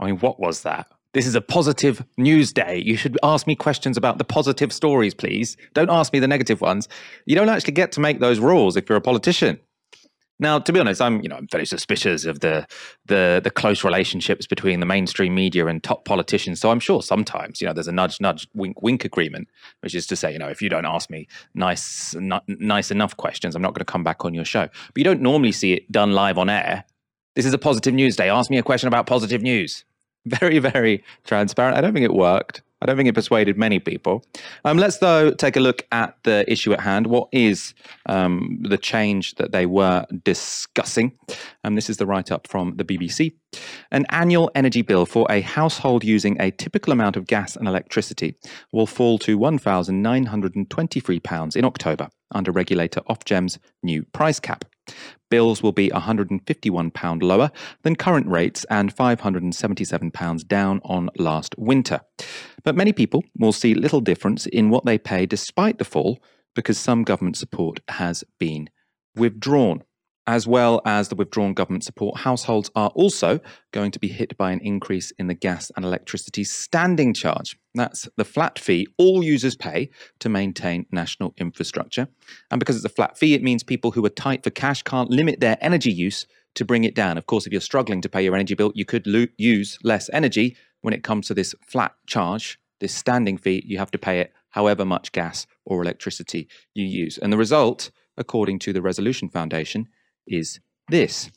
I mean, what was that? This is a positive news day. You should ask me questions about the positive stories, please. Don't ask me the negative ones. You don't actually get to make those rules if you're a politician. Now, to be honest, I'm you know I'm very suspicious of the the the close relationships between the mainstream media and top politicians. So I'm sure sometimes you know there's a nudge nudge wink wink agreement, which is to say you know if you don't ask me nice n- nice enough questions, I'm not going to come back on your show. But you don't normally see it done live on air. This is a positive news day. Ask me a question about positive news. Very very transparent. I don't think it worked. I don't think it persuaded many people. Um, let's, though, take a look at the issue at hand. What is um, the change that they were discussing? Um, this is the write up from the BBC. An annual energy bill for a household using a typical amount of gas and electricity will fall to £1,923 in October under regulator Ofgem's new price cap. Bills will be £151 lower than current rates and £577 down on last winter. But many people will see little difference in what they pay despite the fall because some government support has been withdrawn. As well as the withdrawn government support, households are also going to be hit by an increase in the gas and electricity standing charge. That's the flat fee all users pay to maintain national infrastructure. And because it's a flat fee, it means people who are tight for cash can't limit their energy use to bring it down. Of course, if you're struggling to pay your energy bill, you could lo- use less energy. When it comes to this flat charge, this standing fee, you have to pay it however much gas or electricity you use. And the result, according to the Resolution Foundation, is this.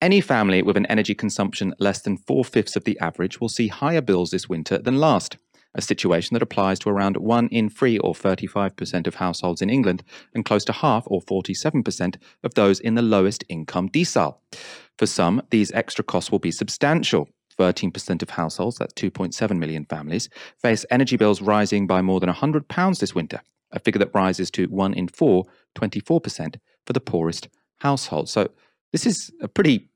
Any family with an energy consumption less than four fifths of the average will see higher bills this winter than last, a situation that applies to around one in three or 35% of households in England and close to half or 47% of those in the lowest income decile. For some, these extra costs will be substantial. 13% of households, that's 2.7 million families, face energy bills rising by more than £100 this winter, a figure that rises to 1 in 4, 24%, for the poorest households. So this is a pretty,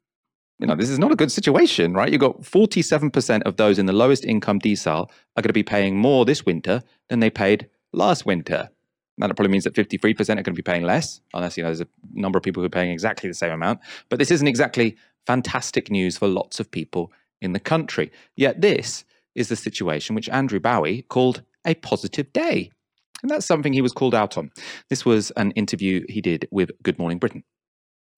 you know, this is not a good situation, right? You've got 47% of those in the lowest income decile are going to be paying more this winter than they paid last winter. Now, that probably means that 53% are going to be paying less, unless, you know, there's a number of people who are paying exactly the same amount. But this isn't exactly fantastic news for lots of people in the country. Yet this is the situation which Andrew Bowie called a positive day. And that's something he was called out on. This was an interview he did with Good Morning Britain.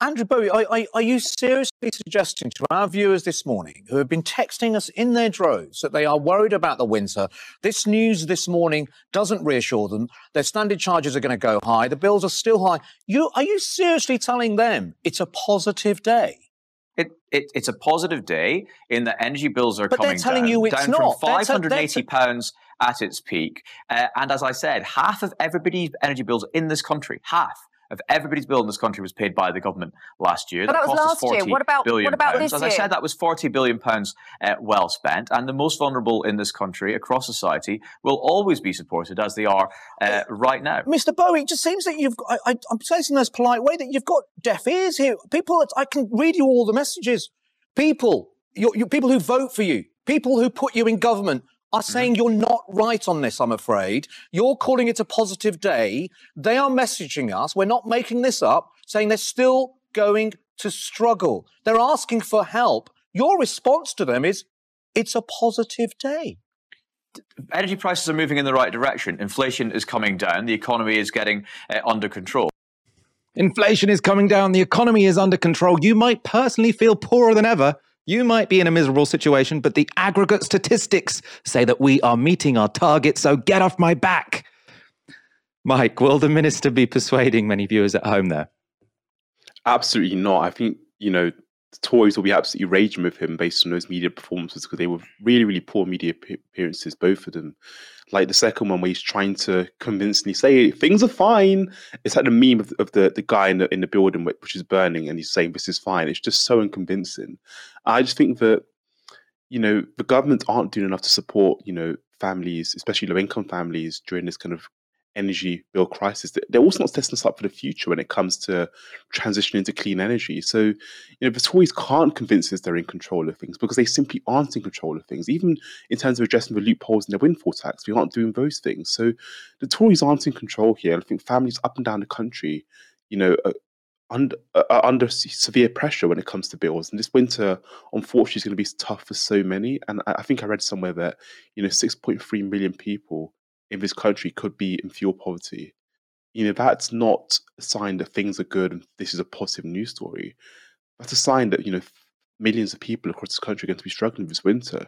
Andrew Bowie, are, are, are, you seriously suggesting to our viewers this morning who have been texting us in their droves that they are worried about the winter? This news this morning doesn't reassure them. Their standard charges are going to go high. The bills are still high. You, are you seriously telling them it's a positive day? It, it, it's a positive day in that energy bills are but coming they're telling down, you it's down not. from 580 pounds at its peak. Uh, and as I said, half of everybody's energy bills in this country, half of everybody's bill in this country was paid by the government last year. But that, that was last year. What about what about pounds. this As year? I said, that was 40 billion pounds uh, well spent, and the most vulnerable in this country across society will always be supported as they are uh, right now. Mr. Bowie, it just seems that you've. I, I, I'm saying this in this polite way that you've got deaf ears here. People, I can read you all the messages. People, you, you, people who vote for you, people who put you in government are saying mm-hmm. you're not right on this, I'm afraid. You're calling it a positive day. They are messaging us, we're not making this up, saying they're still going to struggle. They're asking for help. Your response to them is, it's a positive day. Energy prices are moving in the right direction. Inflation is coming down. The economy is getting uh, under control. Inflation is coming down. The economy is under control. You might personally feel poorer than ever. You might be in a miserable situation, but the aggregate statistics say that we are meeting our target, so get off my back. Mike, will the minister be persuading many viewers at home there? Absolutely not. I think, you know, Tories will be absolutely raging with him based on those media performances because they were really, really poor media appearances, both of them like the second one where he's trying to convincingly say things are fine. It's like the meme of, of the, the guy in the in the building which is burning and he's saying this is fine. It's just so unconvincing. I just think that you know the government aren't doing enough to support you know families, especially low income families during this kind of energy bill crisis. They're also not setting us up for the future when it comes to transitioning to clean energy. So, you know, the Tories can't convince us they're in control of things because they simply aren't in control of things. Even in terms of addressing the loopholes in the windfall tax, we aren't doing those things. So, the Tories aren't in control here. I think families up and down the country, you know, are, under, are under severe pressure when it comes to bills. And this winter, unfortunately, is going to be tough for so many. And I, I think I read somewhere that, you know, 6.3 million people in this country could be in fuel poverty. You know, that's not a sign that things are good and this is a positive news story. That's a sign that, you know, millions of people across this country are going to be struggling this winter.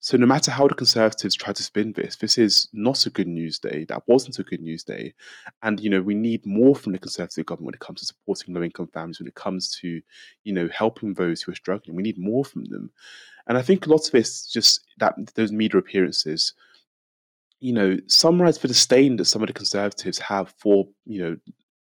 So no matter how the Conservatives try to spin this, this is not a good news day. That wasn't a good news day. And, you know, we need more from the Conservative government when it comes to supporting low-income families, when it comes to, you know, helping those who are struggling. We need more from them. And I think lots of this just that those media appearances you know, summarize the disdain that some of the conservatives have for, you know,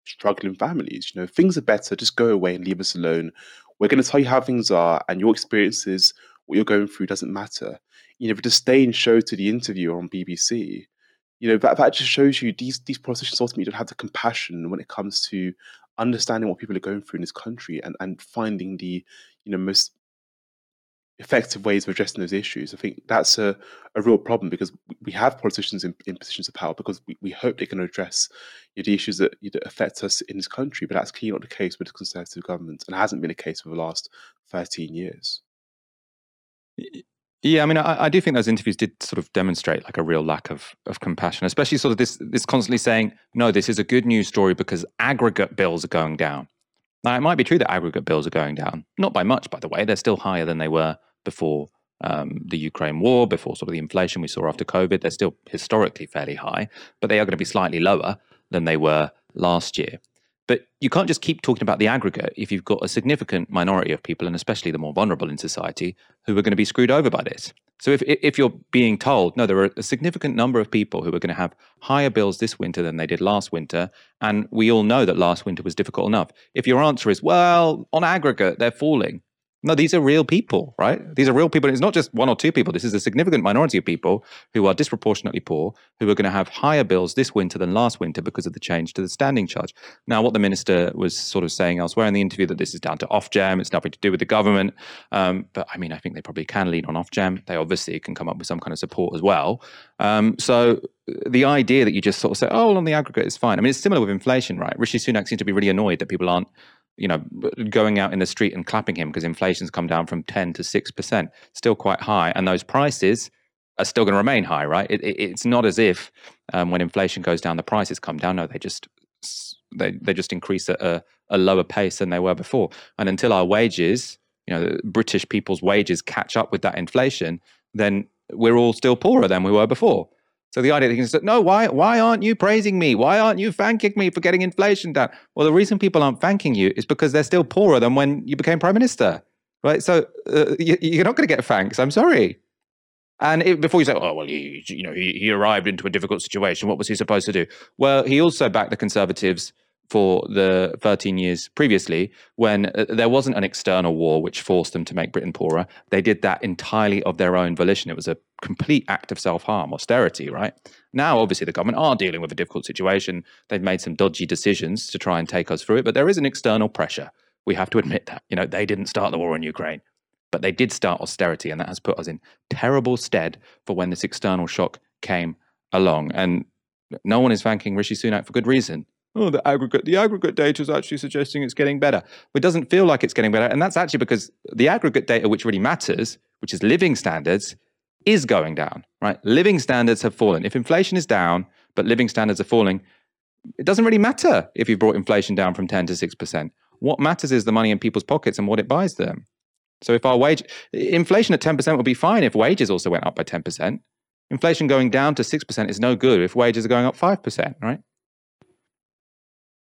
struggling families. You know, things are better, just go away and leave us alone. We're going to tell you how things are, and your experiences, what you're going through, doesn't matter. You know, the disdain showed to the interviewer on BBC. You know, that, that just shows you these these politicians ultimately don't have the compassion when it comes to understanding what people are going through in this country and, and finding the, you know, most effective ways of addressing those issues. I think that's a, a real problem because we have politicians in, in positions of power because we, we hope they can address you know, the issues that, you know, affect us in this country, but that's clearly not the case with the Conservative government and hasn't been the case for the last 13 years. Yeah, I mean, I, I, do think those interviews did sort of demonstrate like a real lack of of compassion, especially sort of this this constantly saying, "No, this is a good news story because aggregate bills are going down." Now, it might be true that aggregate bills are going down, not by much, by the way. They're still higher than they were before um, the Ukraine war, before sort of the inflation we saw after COVID. They're still historically fairly high, but they are going to be slightly lower than they were last year. But you can't just keep talking about the aggregate if you've got a significant minority of people, and especially the more vulnerable in society, who are going to be screwed over by this. So if if you're being told, no, there are a significant number of people who are going to have higher bills this winter than they did last winter, and we all know that last winter was difficult enough. If your answer is, well, on aggregate, they're falling, No, these are real people, right? These are real people. It's not just one or two people. This is a significant minority of people who are disproportionately poor, who are going to have higher bills this winter than last winter because of the change to the standing charge. Now, what the minister was sort of saying elsewhere in the interview that this is down to Ofgem, it's nothing to do with the government. Um, but I mean, I think they probably can lean on Ofgem. They obviously can come up with some kind of support as well. Um, so the idea that you just sort of say, oh, well, on the aggregate, it's fine. I mean, it's similar with inflation, right? Rishi Sunak seems to be really annoyed that people aren't you know, going out in the street and clapping him because inflation's come down from 10 to 6%, still quite high. And those prices are still going to remain high, right? It, it, it's not as if um, when inflation goes down, the prices come down. No, they just they, they just increase at a, a lower pace than they were before. And until our wages, you know, British people's wages catch up with that inflation, then we're all still poorer than we were before. So the idea that you can say, no, why, why aren't you praising me? Why aren't you thanking me for getting inflation down? Well, the reason people aren't thanking you is because they're still poorer than when you became prime minister, right? So uh, you, are not going to get thanks. I'm sorry. And it, before you say, oh, well, he, you know, he, he arrived into a difficult situation. What was he supposed to do? Well, he also backed the Conservatives for the 13 years previously when uh, there wasn't an external war which forced them to make Britain poorer. They did that entirely of their own volition. It was a complete act of self harm, austerity, right? Now, obviously, the government are dealing with a difficult situation. They've made some dodgy decisions to try and take us through it, but there is an external pressure. We have to admit that. You know, they didn't start the war in Ukraine, but they did start austerity, and that has put us in terrible stead for when this external shock came along. And no one is thanking Rishi Sunak for good reason oh, the aggregate, the aggregate data is actually suggesting it's getting better. But it doesn't feel like it's getting better. And that's actually because the aggregate data, which really matters, which is living standards, is going down, right? Living standards have fallen. If inflation is down, but living standards are falling, it doesn't really matter if you've brought inflation down from 10 to 6%. What matters is the money in people's pockets and what it buys them. So if our wage inflation at 10% would be fine if wages also went up by 10%. Inflation going down to 6% is no good if wages are going up 5%, right?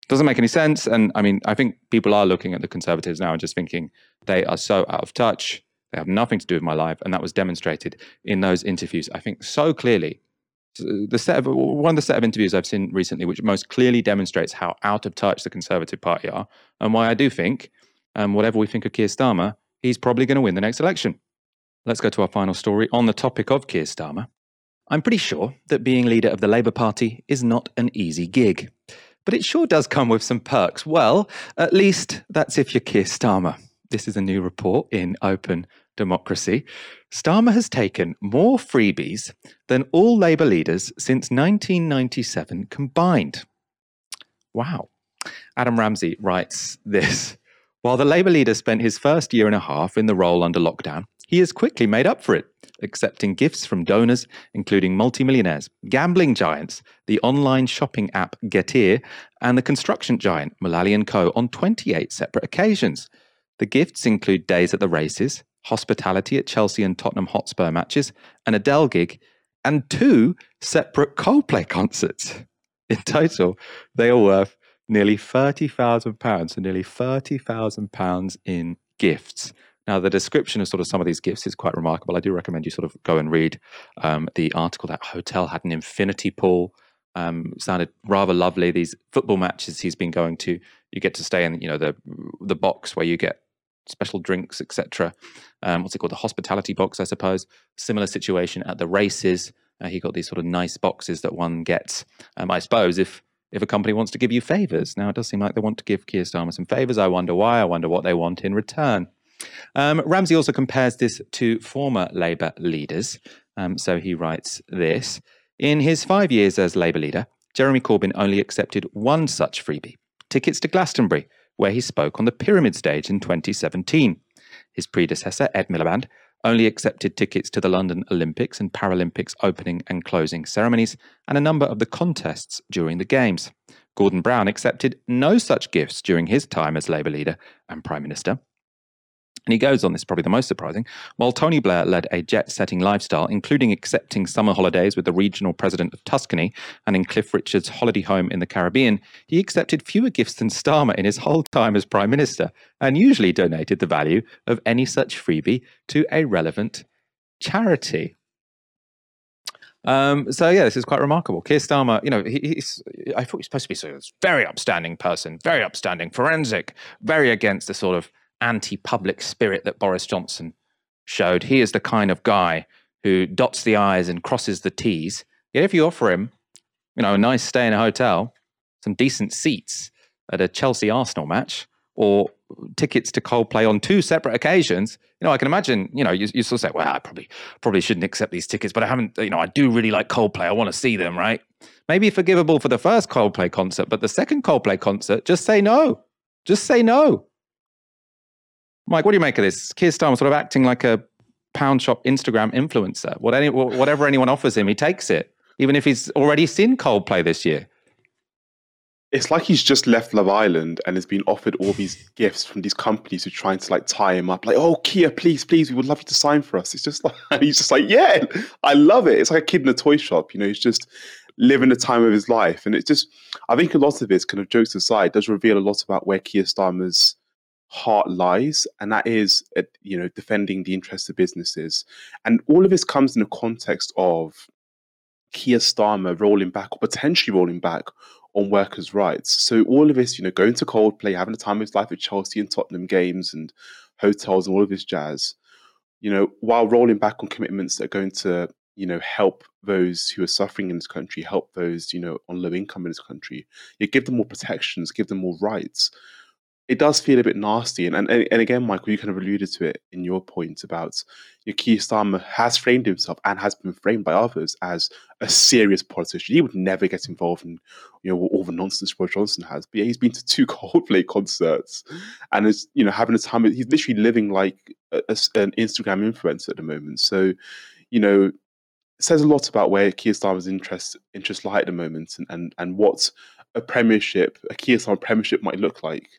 Doesn't make any sense. And I mean, I think people are looking at the conservatives now and just thinking they are so out of touch. They have nothing to do with my life, and that was demonstrated in those interviews. I think so clearly. The set of one of the set of interviews I've seen recently, which most clearly demonstrates how out of touch the Conservative Party are, and why I do think, um, whatever we think of Keir Starmer, he's probably going to win the next election. Let's go to our final story on the topic of Keir Starmer. I'm pretty sure that being leader of the Labour Party is not an easy gig but it sure does come with some perks. Well, at least that's if you're Keir Starmer. This is a new report in Open Democracy. Starmer has taken more freebies than all Labour leaders since 1997 combined. Wow. Adam Ramsay writes this While the Labour leader spent his first year and a half in the role under lockdown, he has quickly made up for it, accepting gifts from donors, including multimillionaires, gambling giants, the online shopping app Getir, and the construction giant Mulalley & Co. on 28 separate occasions. The gifts include days at the races, hospitality at Chelsea and Tottenham Hotspur matches, an Adele gig, and two separate Coldplay concerts. In total, they are worth nearly £30,000, so nearly £30,000 in gifts. Now, the description of sort of some of these gifts is quite remarkable. I do recommend you sort of go and read um, the article. That hotel had an infinity pool. Um, sounded rather lovely. These football matches he's been going to, you get to stay in, you know, the the box where you get special drinks, etc. Um, what's it called? The hospitality box, I suppose. Similar situation at the races. Uh, he got these sort of nice boxes that one gets. Um, I suppose if if a company wants to give you favors, now it does seem like they want to give Keir Starmer some favors. I wonder why. I wonder what they want in return. Um, Ramsay also compares this to former Labour leaders. Um, so he writes this In his five years as Labour leader, Jeremy Corbyn only accepted one such freebie tickets to Glastonbury, where he spoke on the pyramid stage in 2017. His predecessor, Ed Miliband, only accepted tickets to the London Olympics and Paralympics opening and closing ceremonies and a number of the contests during the Games. Gordon Brown accepted no such gifts during his time as Labour leader and Prime Minister. And he goes on, this is probably the most surprising. While Tony Blair led a jet setting lifestyle, including accepting summer holidays with the regional president of Tuscany and in Cliff Richard's holiday home in the Caribbean, he accepted fewer gifts than Starmer in his whole time as Prime Minister and usually donated the value of any such freebie to a relevant charity. Um, so yeah, this is quite remarkable. Keir Starmer, you know, he, he's I thought he was supposed to be a very upstanding person, very upstanding, forensic, very against the sort of anti-public spirit that Boris Johnson showed. He is the kind of guy who dots the I's and crosses the T's. Yet if you offer him, you know, a nice stay in a hotel, some decent seats at a Chelsea Arsenal match, or tickets to Coldplay on two separate occasions, you know, I can imagine, you know, you, you sort of say, well, I probably probably shouldn't accept these tickets, but I haven't, you know, I do really like Coldplay. I want to see them, right? Maybe forgivable for the first Coldplay concert, but the second Coldplay concert, just say no. Just say no. Mike, what do you make of this? Keir Starmer sort of acting like a pound shop Instagram influencer. What any, whatever anyone offers him, he takes it, even if he's already seen Coldplay this year it's like he's just left Love Island and has been offered all these gifts from these companies who are trying to like tie him up. Like, oh, Keir, please, please, we would love you to sign for us. It's just like, he's just like, yeah, I love it. It's like a kid in a toy shop. You know, he's just living the time of his life. And it's just, I think a lot of it, kind of jokes aside, does reveal a lot about where Keir Starmer's heart lies. And that is, uh, you know, defending the interests of businesses. And all of this comes in the context of Keir Starmer rolling back or potentially rolling back on workers' rights. So all of this, you know, going to Coldplay, having a time of his life at Chelsea and Tottenham games and hotels and all of this jazz, you know, while rolling back on commitments that are going to, you know, help those who are suffering in this country, help those, you know, on low income in this country. You give them more protections, give them more rights it does feel a bit nasty. And, and and again, Michael, you kind of alluded to it in your point about you know, Keir Starmer has framed himself and has been framed by others as a serious politician. He would never get involved in you know all the nonsense Boris Johnson has. But yeah, he's been to two Coldplay concerts and is you know having a time. He's literally living like a, a, an Instagram influencer at the moment. So you know. Says a lot about where Keir Starmer's interest interest lie at the moment, and, and, and what a premiership, a Keir Starmer premiership might look like.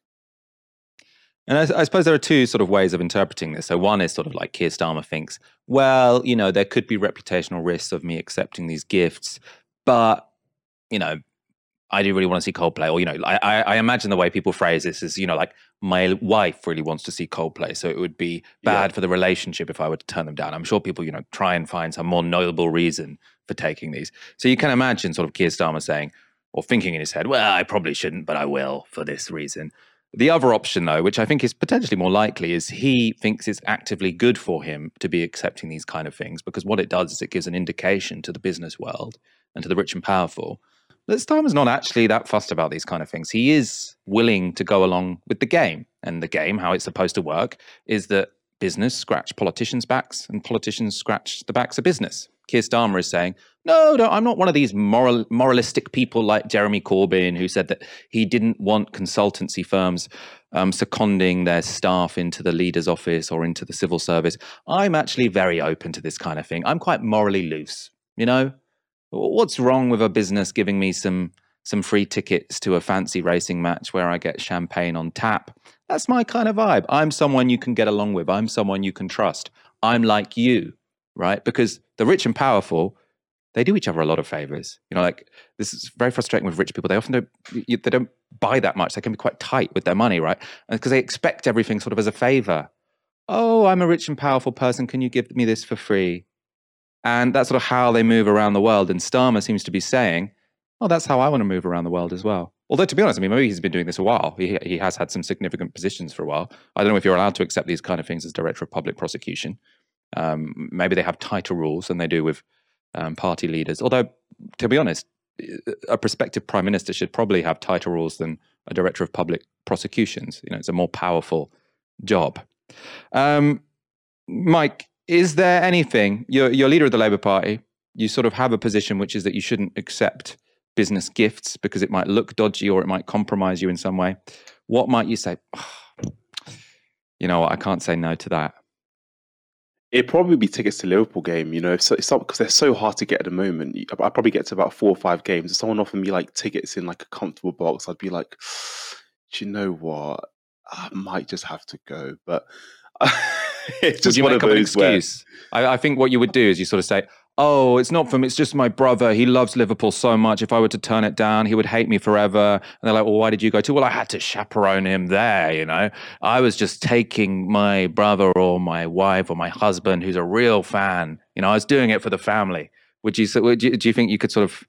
And I, I, suppose there are two sort of ways of interpreting this. So one is sort of like Keir Starmer thinks, well, you know, there could be reputational risks of me accepting these gifts, but you know, I do really want to see Coldplay. Or you know, I, I imagine the way people phrase this is, you know, like my wife really wants to see Coldplay, so it would be bad yeah. for the relationship if I were to turn them down. I'm sure people, you know, try and find some more noble reason for taking these. So you can imagine sort of Keir Starmer saying or thinking in his head, well, I probably shouldn't, but I will for this reason. The other option, though, which I think is potentially more likely, is he thinks it's actively good for him to be accepting these kind of things because what it does is it gives an indication to the business world and to the rich and powerful that Starmer's not actually that fussed about these kind of things. He is willing to go along with the game. And the game, how it's supposed to work, is that business scratch politicians' backs and politicians scratch the backs of business. Keir Starmer is saying, no, no, I'm not one of these moral, moralistic people like Jeremy Corbyn who said that he didn't want consultancy firms um, seconding their staff into the leader's office or into the civil service. I'm actually very open to this kind of thing. I'm quite morally loose. You know, what's wrong with a business giving me some some free tickets to a fancy racing match where I get champagne on tap? That's my kind of vibe. I'm someone you can get along with. I'm someone you can trust. I'm like you, right? Because the rich and powerful they do each other a lot of favors. You know, like this is very frustrating with rich people. They often don't they don't buy that much. They can be quite tight with their money, right? Because they expect everything sort of as a favor. Oh, I'm a rich and powerful person. Can you give me this for free? And that's sort of how they move around the world. And Starmer seems to be saying, "Oh, that's how I want to move around the world as well." Although, to be honest, I mean, maybe he's been doing this a while. He he has had some significant positions for a while. I don't know if you're allowed to accept these kind of things as director of public prosecution. Um, maybe they have tighter rules than they do with um, party leaders. Although, to be honest, a prospective prime minister should probably have tighter rules than a director of public prosecutions. You know, it's a more powerful job. Um, Mike, is there anything you're, you're leader of the Labour Party? You sort of have a position which is that you shouldn't accept business gifts because it might look dodgy or it might compromise you in some way. What might you say? Oh, you know, I can't say no to that. It'd probably be tickets to Liverpool game, you know, so it's not because they're so hard to get at the moment. I probably get to about four or five games. If someone offered me like tickets in like a comfortable box, I'd be like, do you know what? I might just have to go. But it's just would you one make of up an those where excuse? I, I think what you would do is you sort of say, oh, it's not me. It's just my brother. He loves Liverpool so much. If I were to turn it down, he would hate me forever. And they're like, well, why did you go to? Well, I had to chaperone him there, you know. I was just taking my brother or my wife or my husband, who's a real fan. You know, I was doing it for the family. Would you, would you do you think you could sort of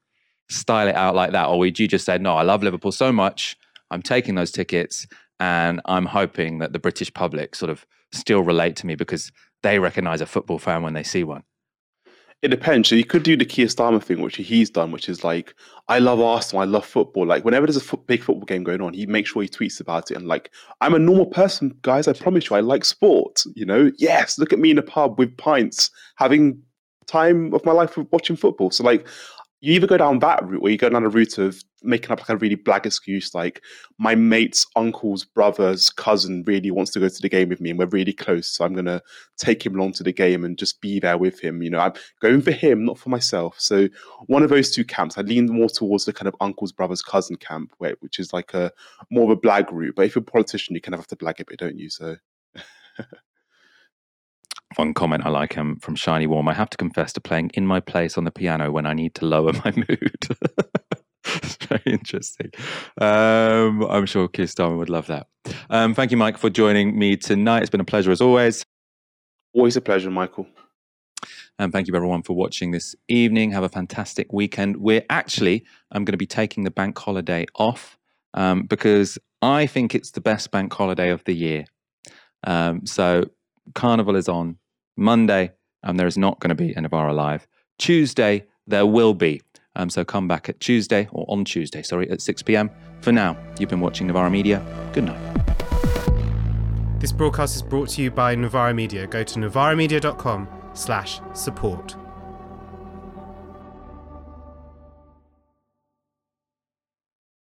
style it out like that? Or would you just say, no, I love Liverpool so much. I'm taking those tickets and I'm hoping that the British public sort of still relate to me because they recognise a football fan when they see one. It depends. So you could do the Keir Starmer thing, which he's done, which is like, I love Arsenal, I love football. Like whenever there's a fo- big football game going on, he makes sure he tweets about it. And like, I'm a normal person, guys. I promise you, I like sport. You know, yes, look at me in a pub with pints, having time of my life watching football. So like, you either go down that route or you go down the route of making up like a really black excuse like my mate's uncle's brother's cousin really wants to go to the game with me and we're really close so i'm going to take him along to the game and just be there with him you know? I'm going for him not for myself. So one of those two camps i lean more towards the kind of uncle's brother's cousin camp where, which is like a more of a blag route but if you're a politician you kind of have to blag a bit don't you? So one comment I like um, from Shiny Warm. I have to confess to playing in my place on the piano when I need to lower my mood. it's very interesting. Um, I'm sure Keir Starmer would love that. Um, thank you, Mike, for joining me tonight. It's been a pleasure as always. Always a pleasure, Michael. And thank you, everyone, for watching this evening. Have a fantastic weekend. We're actually, I'm going to be taking the bank holiday off um, because I think it's the best bank holiday of the year. Um, so Carnival is on Monday, and there is not going to be an Novara Live. Tuesday, there will be. Um, so come back at Tuesday, or on Tuesday, sorry, at 6 p.m. For now, you've been watching Novara Media. Good night. This broadcast is brought to you by Novara Media. Go to novaramedia.com slash support.